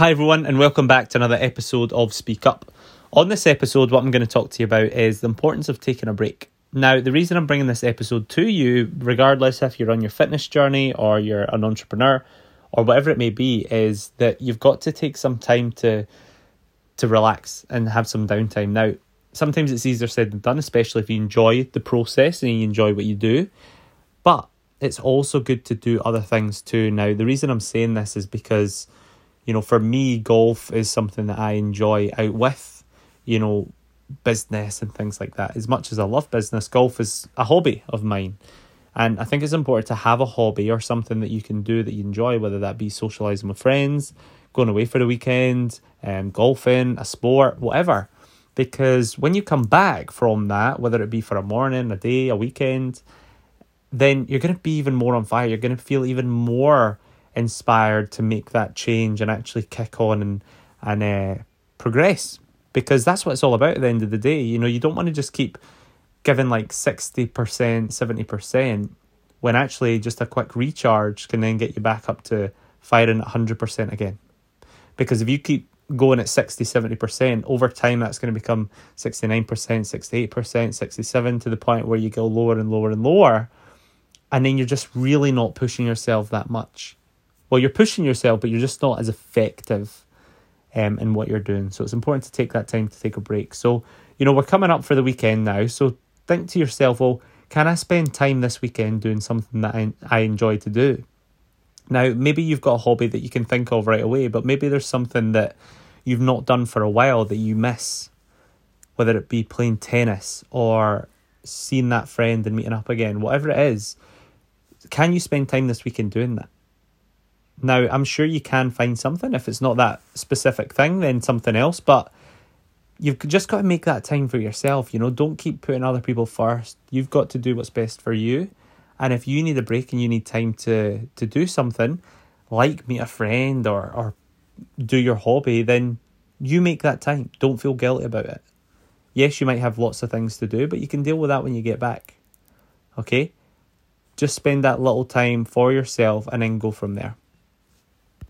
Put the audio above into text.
Hi, everyone, and welcome back to another episode of Speak Up. On this episode, what I'm going to talk to you about is the importance of taking a break. Now, the reason I'm bringing this episode to you, regardless if you're on your fitness journey or you're an entrepreneur or whatever it may be, is that you've got to take some time to to relax and have some downtime. Now, sometimes it's easier said than done, especially if you enjoy the process and you enjoy what you do. But it's also good to do other things too. Now, the reason I'm saying this is because you know, for me, golf is something that I enjoy out with, you know, business and things like that. As much as I love business, golf is a hobby of mine. And I think it's important to have a hobby or something that you can do that you enjoy, whether that be socializing with friends, going away for the weekend, um, golfing, a sport, whatever. Because when you come back from that, whether it be for a morning, a day, a weekend, then you're going to be even more on fire. You're going to feel even more inspired to make that change and actually kick on and and uh, progress because that's what it's all about at the end of the day. You know, you don't want to just keep giving like sixty percent, seventy percent when actually just a quick recharge can then get you back up to firing at hundred percent again. Because if you keep going at 60 70% over time that's going to become 69% 68% 67 to the point where you go lower and lower and lower and then you're just really not pushing yourself that much well, you're pushing yourself, but you're just not as effective um, in what you're doing. So it's important to take that time to take a break. So, you know, we're coming up for the weekend now. So think to yourself, well, can I spend time this weekend doing something that I, I enjoy to do? Now, maybe you've got a hobby that you can think of right away, but maybe there's something that you've not done for a while that you miss, whether it be playing tennis or seeing that friend and meeting up again, whatever it is. Can you spend time this weekend doing that? Now, I'm sure you can find something. If it's not that specific thing, then something else. But you've just got to make that time for yourself. You know, don't keep putting other people first. You've got to do what's best for you. And if you need a break and you need time to to do something, like meet a friend or or do your hobby, then you make that time. Don't feel guilty about it. Yes, you might have lots of things to do, but you can deal with that when you get back. Okay? Just spend that little time for yourself and then go from there.